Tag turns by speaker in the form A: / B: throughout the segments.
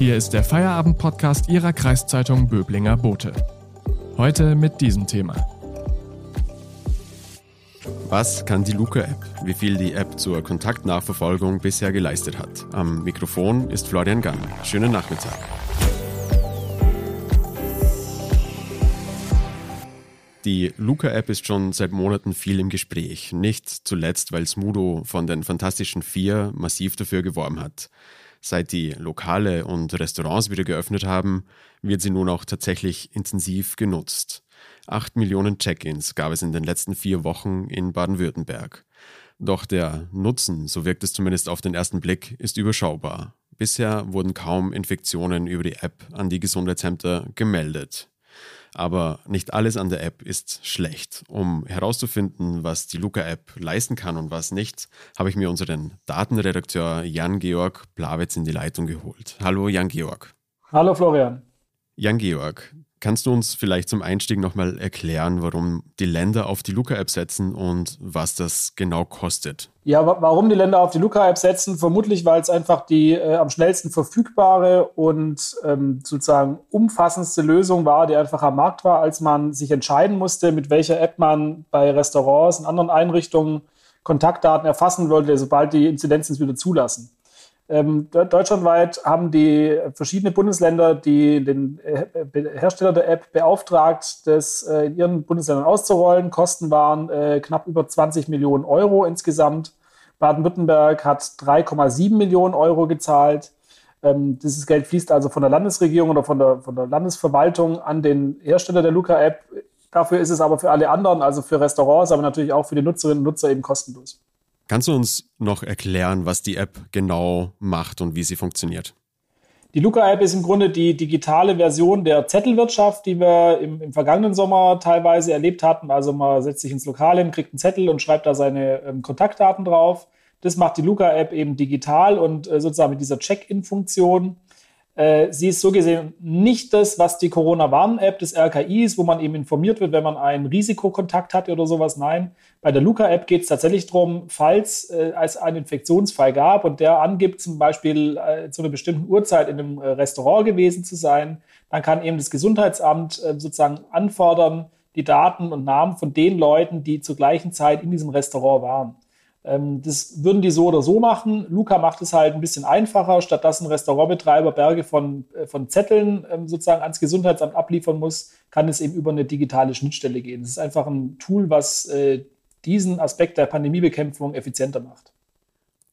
A: Hier ist der Feierabend-Podcast Ihrer Kreiszeitung Böblinger Bote. Heute mit diesem Thema.
B: Was kann die Luca-App? Wie viel die App zur Kontaktnachverfolgung bisher geleistet hat? Am Mikrofon ist Florian Gann. Schönen Nachmittag. Die Luca-App ist schon seit Monaten viel im Gespräch. Nicht zuletzt, weil Smudo von den Fantastischen Vier massiv dafür geworben hat. Seit die Lokale und Restaurants wieder geöffnet haben, wird sie nun auch tatsächlich intensiv genutzt. Acht Millionen Check-ins gab es in den letzten vier Wochen in Baden-Württemberg. Doch der Nutzen, so wirkt es zumindest auf den ersten Blick, ist überschaubar. Bisher wurden kaum Infektionen über die App an die Gesundheitsämter gemeldet. Aber nicht alles an der App ist schlecht. Um herauszufinden, was die Luca-App leisten kann und was nicht, habe ich mir unseren Datenredakteur Jan-Georg Blawitz in die Leitung geholt. Hallo Jan-Georg.
C: Hallo Florian.
B: Jan-Georg, Kannst du uns vielleicht zum Einstieg nochmal erklären, warum die Länder auf die Luca-App setzen und was das genau kostet?
C: Ja, warum die Länder auf die Luca-App setzen? Vermutlich, weil es einfach die äh, am schnellsten verfügbare und ähm, sozusagen umfassendste Lösung war, die einfach am Markt war, als man sich entscheiden musste, mit welcher App man bei Restaurants und anderen Einrichtungen Kontaktdaten erfassen wollte, sobald die Inzidenzen es wieder zulassen. Ähm, deutschlandweit haben die verschiedene Bundesländer, die den äh, Hersteller der App beauftragt, das äh, in ihren Bundesländern auszurollen. Kosten waren äh, knapp über 20 Millionen Euro insgesamt. Baden-Württemberg hat 3,7 Millionen Euro gezahlt. Ähm, dieses Geld fließt also von der Landesregierung oder von der, von der Landesverwaltung an den Hersteller der Luca-App. Dafür ist es aber für alle anderen, also für Restaurants, aber natürlich auch für die Nutzerinnen und Nutzer eben kostenlos.
B: Kannst du uns noch erklären, was die App genau macht und wie sie funktioniert?
C: Die Luca-App ist im Grunde die digitale Version der Zettelwirtschaft, die wir im, im, vergangenen Sommer teilweise erlebt hatten. Also man setzt sich ins Lokal hin, kriegt einen Zettel und schreibt da seine ähm, Kontaktdaten drauf. Das macht die Luca-App eben digital und äh, sozusagen mit dieser Check-in-Funktion äh, sie ist so gesehen nicht das, was die Corona-Warn-App des RKI ist, wo man eben informiert wird, wenn man einen Risikokontakt hat oder sowas. Nein, bei der Luca-App geht es tatsächlich darum, falls äh, es einen Infektionsfall gab und der angibt, zum Beispiel äh, zu einer bestimmten Uhrzeit in einem äh, Restaurant gewesen zu sein, dann kann eben das Gesundheitsamt äh, sozusagen anfordern, die Daten und Namen von den Leuten, die zur gleichen Zeit in diesem Restaurant waren. Ähm, das würden die so oder so machen. Luca macht es halt ein bisschen einfacher. Statt dass ein Restaurantbetreiber Berge von, äh, von Zetteln ähm, sozusagen ans Gesundheitsamt abliefern muss, kann es eben über eine digitale Schnittstelle gehen. Es ist einfach ein Tool, was äh, diesen Aspekt der Pandemiebekämpfung effizienter macht.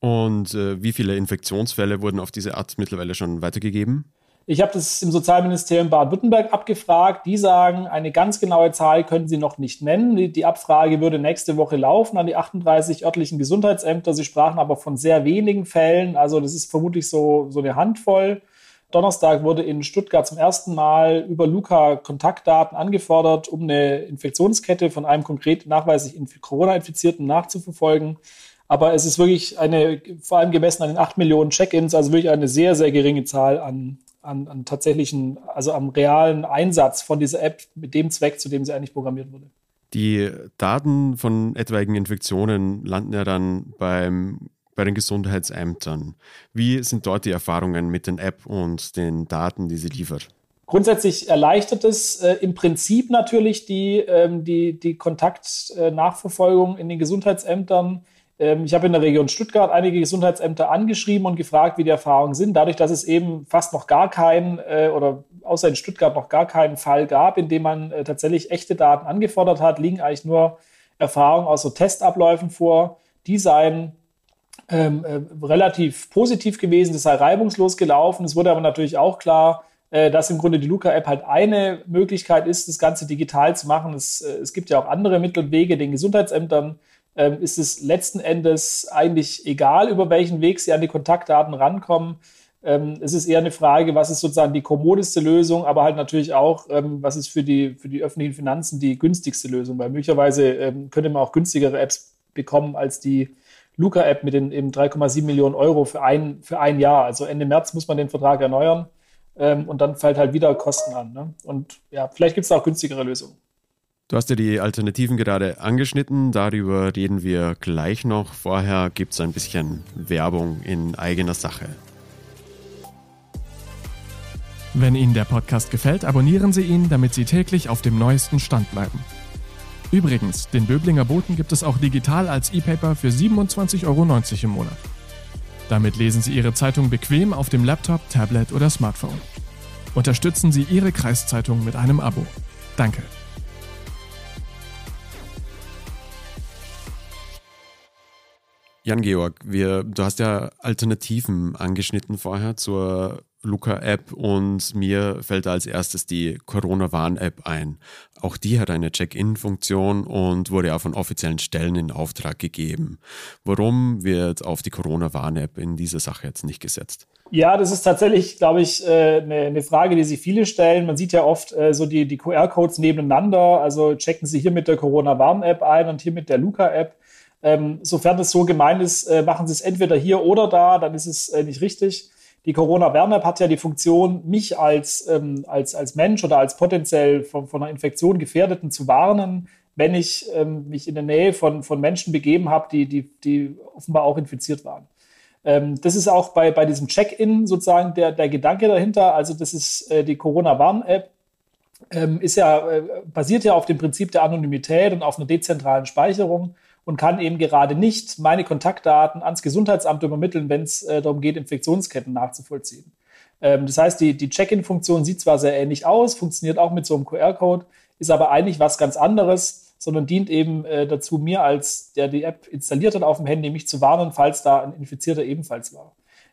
B: Und äh, wie viele Infektionsfälle wurden auf diese Art mittlerweile schon weitergegeben?
C: Ich habe das im Sozialministerium Baden-Württemberg abgefragt. Die sagen, eine ganz genaue Zahl können sie noch nicht nennen. Die, Abfrage würde nächste Woche laufen an die 38 örtlichen Gesundheitsämter. Sie sprachen aber von sehr wenigen Fällen. Also das ist vermutlich so, so eine Handvoll. Donnerstag wurde in Stuttgart zum ersten Mal über Luca Kontaktdaten angefordert, um eine Infektionskette von einem konkret nachweislich Corona-Infizierten nachzuverfolgen. Aber es ist wirklich eine, vor allem gemessen an den 8 Millionen Check-ins, also wirklich eine sehr, sehr geringe Zahl an, an, an tatsächlichen, also am realen Einsatz von dieser App mit dem Zweck, zu dem sie eigentlich programmiert wurde.
B: Die Daten von etwaigen Infektionen landen ja dann beim, bei den Gesundheitsämtern. Wie sind dort die Erfahrungen mit den App und den Daten, die sie liefert?
C: Grundsätzlich erleichtert es äh, im Prinzip natürlich die, ähm, die, die Kontaktnachverfolgung in den Gesundheitsämtern ich habe in der Region Stuttgart einige Gesundheitsämter angeschrieben und gefragt, wie die Erfahrungen sind. Dadurch, dass es eben fast noch gar keinen äh, oder außer in Stuttgart noch gar keinen Fall gab, in dem man äh, tatsächlich echte Daten angefordert hat, liegen eigentlich nur Erfahrungen aus so Testabläufen vor. Die seien ähm, äh, relativ positiv gewesen, das sei reibungslos gelaufen. Es wurde aber natürlich auch klar, äh, dass im Grunde die Luca-App halt eine Möglichkeit ist, das Ganze digital zu machen. Es, es gibt ja auch andere Mittel und Wege, den Gesundheitsämtern ähm, ist es letzten Endes eigentlich egal, über welchen Weg sie an die Kontaktdaten rankommen. Ähm, es ist eher eine Frage, was ist sozusagen die kommodeste Lösung, aber halt natürlich auch, ähm, was ist für die, für die öffentlichen Finanzen die günstigste Lösung, weil möglicherweise ähm, könnte man auch günstigere Apps bekommen als die Luca-App mit den eben 3,7 Millionen Euro für ein, für ein Jahr. Also Ende März muss man den Vertrag erneuern ähm, und dann fällt halt wieder Kosten an. Ne? Und ja, vielleicht gibt es auch günstigere Lösungen.
B: Du hast ja die Alternativen gerade angeschnitten, darüber reden wir gleich noch. Vorher gibt es ein bisschen Werbung in eigener Sache.
A: Wenn Ihnen der Podcast gefällt, abonnieren Sie ihn, damit Sie täglich auf dem neuesten Stand bleiben. Übrigens, den Böblinger Boten gibt es auch digital als E-Paper für 27,90 Euro im Monat. Damit lesen Sie Ihre Zeitung bequem auf dem Laptop, Tablet oder Smartphone. Unterstützen Sie Ihre Kreiszeitung mit einem Abo. Danke.
B: Jan-Georg, du hast ja Alternativen angeschnitten vorher zur Luca-App und mir fällt als erstes die Corona-Warn-App ein. Auch die hat eine Check-in-Funktion und wurde ja von offiziellen Stellen in Auftrag gegeben. Warum wird auf die Corona-Warn-App in dieser Sache jetzt nicht gesetzt?
C: Ja, das ist tatsächlich, glaube ich, äh, eine Frage, die sich viele stellen. Man sieht ja oft äh, so die, die QR-Codes nebeneinander. Also checken Sie hier mit der Corona-Warn-App ein und hier mit der Luca-App. Ähm, sofern das so gemeint ist, äh, machen Sie es entweder hier oder da, dann ist es nicht richtig. Die Corona-Warn-App hat ja die Funktion, mich als, ähm, als, als Mensch oder als potenziell von, von einer Infektion Gefährdeten zu warnen, wenn ich ähm, mich in der Nähe von, von Menschen begeben habe, die, die, die offenbar auch infiziert waren. Ähm, das ist auch bei, bei diesem Check-in sozusagen der, der Gedanke dahinter. Also das ist äh, die Corona-Warn-App, ähm, ist ja, äh, basiert ja auf dem Prinzip der Anonymität und auf einer dezentralen Speicherung und kann eben gerade nicht meine Kontaktdaten ans Gesundheitsamt übermitteln, wenn es äh, darum geht, Infektionsketten nachzuvollziehen. Ähm, das heißt, die, die Check-in-Funktion sieht zwar sehr ähnlich aus, funktioniert auch mit so einem QR-Code, ist aber eigentlich was ganz anderes, sondern dient eben äh, dazu, mir als der die App installiert hat auf dem Handy, mich zu warnen, falls da ein Infizierter ebenfalls war.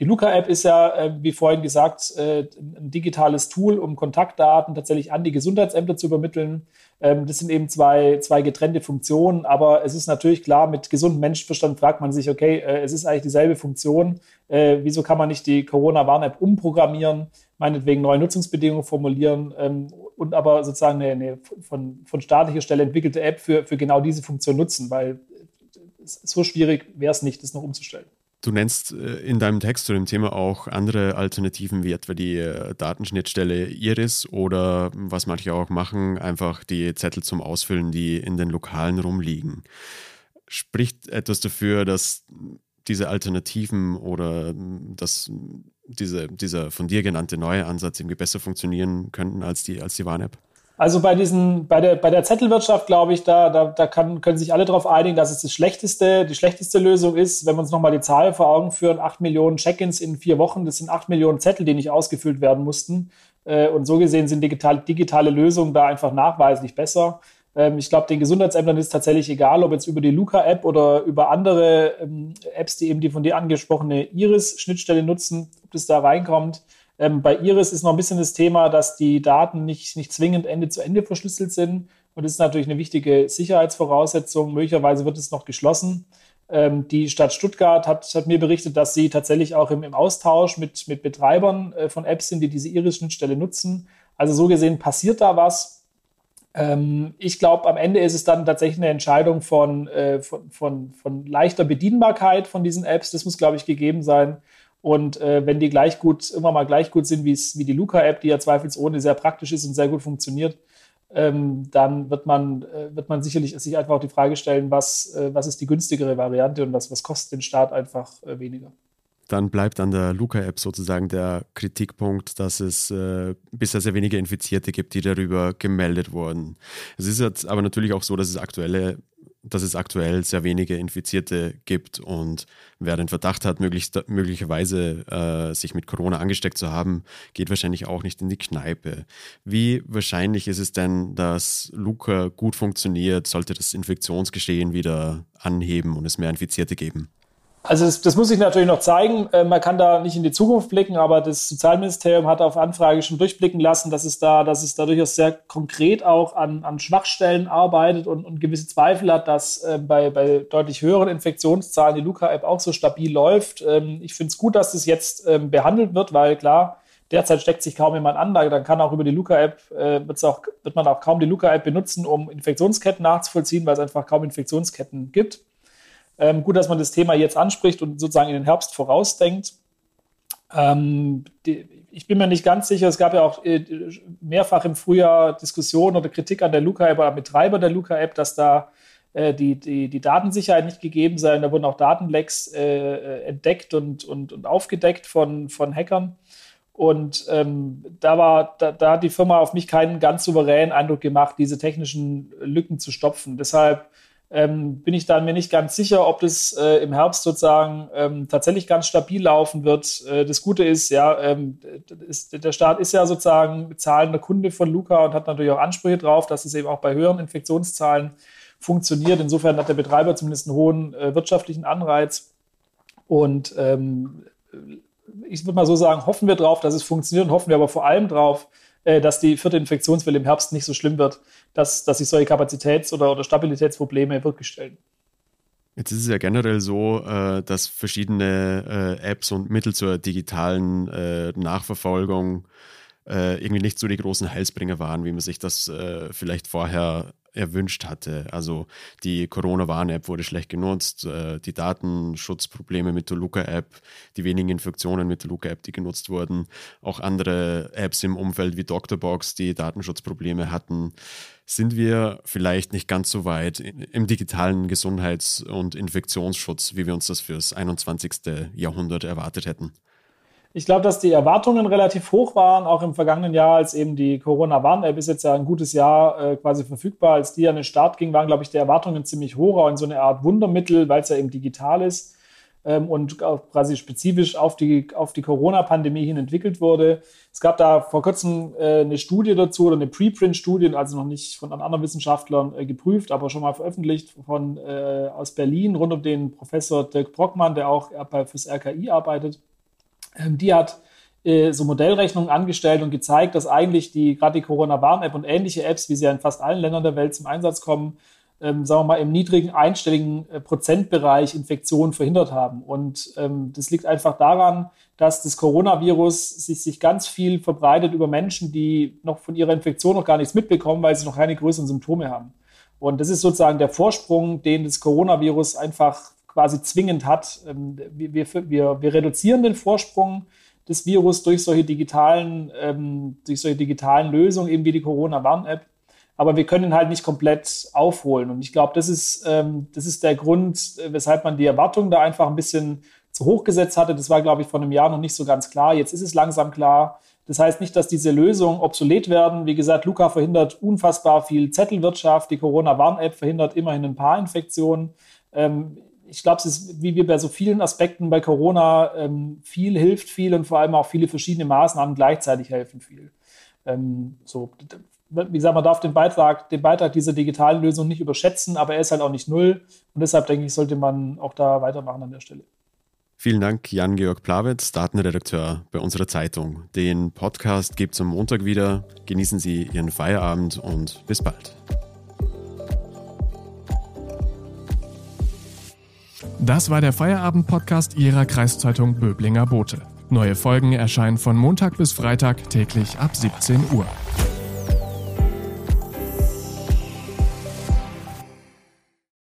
C: Die Luca-App ist ja, äh, wie vorhin gesagt, äh, ein digitales Tool, um Kontaktdaten tatsächlich an die Gesundheitsämter zu übermitteln. Ähm, das sind eben zwei, zwei getrennte Funktionen, aber es ist natürlich klar, mit gesundem Menschenverstand fragt man sich, okay, äh, es ist eigentlich dieselbe Funktion. Wieso kann man nicht die Corona-Warn-App umprogrammieren, meinetwegen neue Nutzungsbedingungen formulieren ähm, und aber sozusagen eine, eine von, von staatlicher Stelle entwickelte App für, für genau diese Funktion nutzen, weil so schwierig wäre es nicht, das noch umzustellen.
B: Du nennst äh, in deinem Text zu dem Thema auch andere Alternativen, wie etwa die äh, Datenschnittstelle Iris oder was manche auch machen, einfach die Zettel zum Ausfüllen, die in den Lokalen rumliegen. Spricht etwas dafür, dass diese Alternativen oder dass diese, dieser von dir genannte neue Ansatz irgendwie besser funktionieren könnten als die, als die Warn-App?
C: Also bei diesen, bei der, bei der Zettelwirtschaft, glaube ich, da, da, da kann, können sich alle darauf einigen, dass es das schlechteste, die schlechteste Lösung ist. Wenn wir uns nochmal die Zahl vor Augen führen, acht Millionen Check-ins in vier Wochen, das sind acht Millionen Zettel, die nicht ausgefüllt werden mussten. Äh, und so gesehen sind digital, digitale Lösungen da einfach nachweislich besser. Ähm, ich glaube, den Gesundheitsämtern ist tatsächlich egal, ob jetzt über die Luca-App oder über andere ähm, Apps, die eben die von dir angesprochene Iris-Schnittstelle nutzen, ob das da reinkommt. Ähm, bei Iris ist noch ein bisschen das Thema, dass die Daten nicht, nicht zwingend Ende zu Ende verschlüsselt sind. Und das ist natürlich eine wichtige Sicherheitsvoraussetzung. Möglicherweise wird es noch geschlossen. Ähm, die Stadt Stuttgart hat, hat, mir berichtet, dass sie tatsächlich auch im, im Austausch mit, mit Betreibern äh, von Apps sind, die diese Iris-Schnittstelle nutzen. Also so gesehen passiert da was. Ähm, ich glaube, am Ende ist es dann tatsächlich eine Entscheidung von, äh, von, von, von leichter Bedienbarkeit von diesen Apps. Das muss, glaube ich, gegeben sein. Und äh, wenn die gleich gut, immer mal gleich gut sind, wie die Luca-App, die ja zweifelsohne sehr praktisch ist und sehr gut funktioniert, ähm, dann wird man, äh, wird man sicherlich sich einfach auch die Frage stellen, was, äh, was ist die günstigere Variante und was, was kostet den Staat einfach äh, weniger.
B: Dann bleibt an der Luca-App sozusagen der Kritikpunkt, dass es äh, bisher sehr wenige Infizierte gibt, die darüber gemeldet wurden. Es ist jetzt aber natürlich auch so, dass es aktuelle dass es aktuell sehr wenige Infizierte gibt und wer den Verdacht hat, möglicherweise äh, sich mit Corona angesteckt zu haben, geht wahrscheinlich auch nicht in die Kneipe. Wie wahrscheinlich ist es denn, dass Luca gut funktioniert, sollte das Infektionsgeschehen wieder anheben und es mehr Infizierte geben?
C: Also das, das, muss ich natürlich noch zeigen. Äh, man kann da nicht in die Zukunft blicken, aber das Sozialministerium hat auf Anfrage schon durchblicken lassen, dass es da, dass es da durchaus sehr konkret auch an, an Schwachstellen arbeitet und, und gewisse Zweifel hat, dass äh, bei, bei deutlich höheren Infektionszahlen die Luca-App auch so stabil läuft. Ähm, ich finde es gut, dass das jetzt ähm, behandelt wird, weil klar, derzeit steckt sich kaum jemand an. Dann kann auch über die Luca-App, äh, wird man auch kaum die Luca-App benutzen, um Infektionsketten nachzuvollziehen, weil es einfach kaum Infektionsketten gibt. Ähm, gut, dass man das Thema jetzt anspricht und sozusagen in den Herbst vorausdenkt. Ähm, die, ich bin mir nicht ganz sicher, es gab ja auch äh, mehrfach im Frühjahr Diskussionen oder Kritik an der Luca-App oder Betreiber der Luca-App, dass da äh, die, die, die Datensicherheit nicht gegeben sei. Da wurden auch Datenlecks äh, entdeckt und, und, und aufgedeckt von, von Hackern. Und ähm, da war, da, da hat die Firma auf mich keinen ganz souveränen Eindruck gemacht, diese technischen Lücken zu stopfen. Deshalb ähm, bin ich da mir nicht ganz sicher, ob das äh, im Herbst sozusagen ähm, tatsächlich ganz stabil laufen wird. Äh, das Gute ist, ja, ähm, ist, der Staat ist ja sozusagen zahlender Kunde von Luca und hat natürlich auch Ansprüche drauf, dass es eben auch bei höheren Infektionszahlen funktioniert. Insofern hat der Betreiber zumindest einen hohen äh, wirtschaftlichen Anreiz. Und ähm, ich würde mal so sagen, hoffen wir drauf, dass es funktioniert und hoffen wir aber vor allem drauf, äh, dass die vierte Infektionswelle im Herbst nicht so schlimm wird, dass, dass sich solche Kapazitäts- oder, oder Stabilitätsprobleme wirklich stellen.
B: Jetzt ist es ja generell so, äh, dass verschiedene äh, Apps und Mittel zur digitalen Nachverfolgung irgendwie nicht so die großen Heilsbringer waren, wie man sich das vielleicht vorher erwünscht hatte. Also die Corona-Warn-App wurde schlecht genutzt, äh, die Datenschutzprobleme mit der Luca-App, die wenigen Infektionen mit der Luca-App, die genutzt wurden, auch andere Apps im Umfeld wie Doctorbox, die Datenschutzprobleme hatten. Sind wir vielleicht nicht ganz so weit im digitalen Gesundheits- und Infektionsschutz, wie wir uns das fürs 21. Jahrhundert erwartet hätten?
C: Ich glaube, dass die Erwartungen relativ hoch waren, auch im vergangenen Jahr, als eben die Corona-Warn-App ist jetzt ja ein gutes Jahr äh, quasi verfügbar. Als die an den Start ging, waren, glaube ich, die Erwartungen ziemlich hoch, auch in so eine Art Wundermittel, weil es ja eben digital ist ähm, und quasi spezifisch auf die, auf die Corona-Pandemie hin entwickelt wurde. Es gab da vor kurzem äh, eine Studie dazu oder eine Preprint-Studie, also noch nicht von anderen Wissenschaftlern äh, geprüft, aber schon mal veröffentlicht von, äh, aus Berlin rund um den Professor Dirk Brockmann, der auch fürs RKI arbeitet. Ähm, die hat äh, so Modellrechnungen angestellt und gezeigt, dass eigentlich die gerade die Corona-Warn-App und ähnliche Apps, wie sie ja in fast allen Ländern der Welt zum Einsatz kommen, ähm, sagen wir mal, im niedrigen einstelligen äh, Prozentbereich Infektionen verhindert haben. Und ähm, das liegt einfach daran, dass das Coronavirus sich, sich ganz viel verbreitet über Menschen, die noch von ihrer Infektion noch gar nichts mitbekommen, weil sie noch keine größeren Symptome haben. Und das ist sozusagen der Vorsprung, den das Coronavirus einfach quasi zwingend hat. Ähm, wir, wir, wir reduzieren den Vorsprung des Virus durch solche digitalen, ähm, durch solche digitalen Lösungen, eben wie die Corona-Warn-App. Aber wir können ihn halt nicht komplett aufholen. Und ich glaube, das ist, ähm, das ist der Grund, weshalb man die Erwartungen da einfach ein bisschen zu hoch gesetzt hatte. Das war, glaube ich, vor einem Jahr noch nicht so ganz klar. Jetzt ist es langsam klar. Das heißt nicht, dass diese Lösungen obsolet werden. Wie gesagt, Luca verhindert unfassbar viel Zettelwirtschaft. Die Corona-Warn-App verhindert immerhin ein paar Infektionen. Ich glaube, es ist, wie wir bei so vielen Aspekten bei Corona, ähm, viel hilft viel und vor allem auch viele verschiedene Maßnahmen gleichzeitig helfen viel. Ähm, so, wie gesagt, man darf den Beitrag, den Beitrag dieser digitalen Lösung nicht überschätzen, aber er ist halt auch nicht null. Und deshalb denke ich, sollte man auch da weitermachen an der Stelle.
B: Vielen Dank, Jan-Georg Plawitz, Datenredakteur bei unserer Zeitung. Den Podcast gibt es am Montag wieder. Genießen Sie Ihren Feierabend und bis bald.
A: Das war der Feierabend-Podcast Ihrer Kreiszeitung Böblinger Bote. Neue Folgen erscheinen von Montag bis Freitag täglich ab 17 Uhr.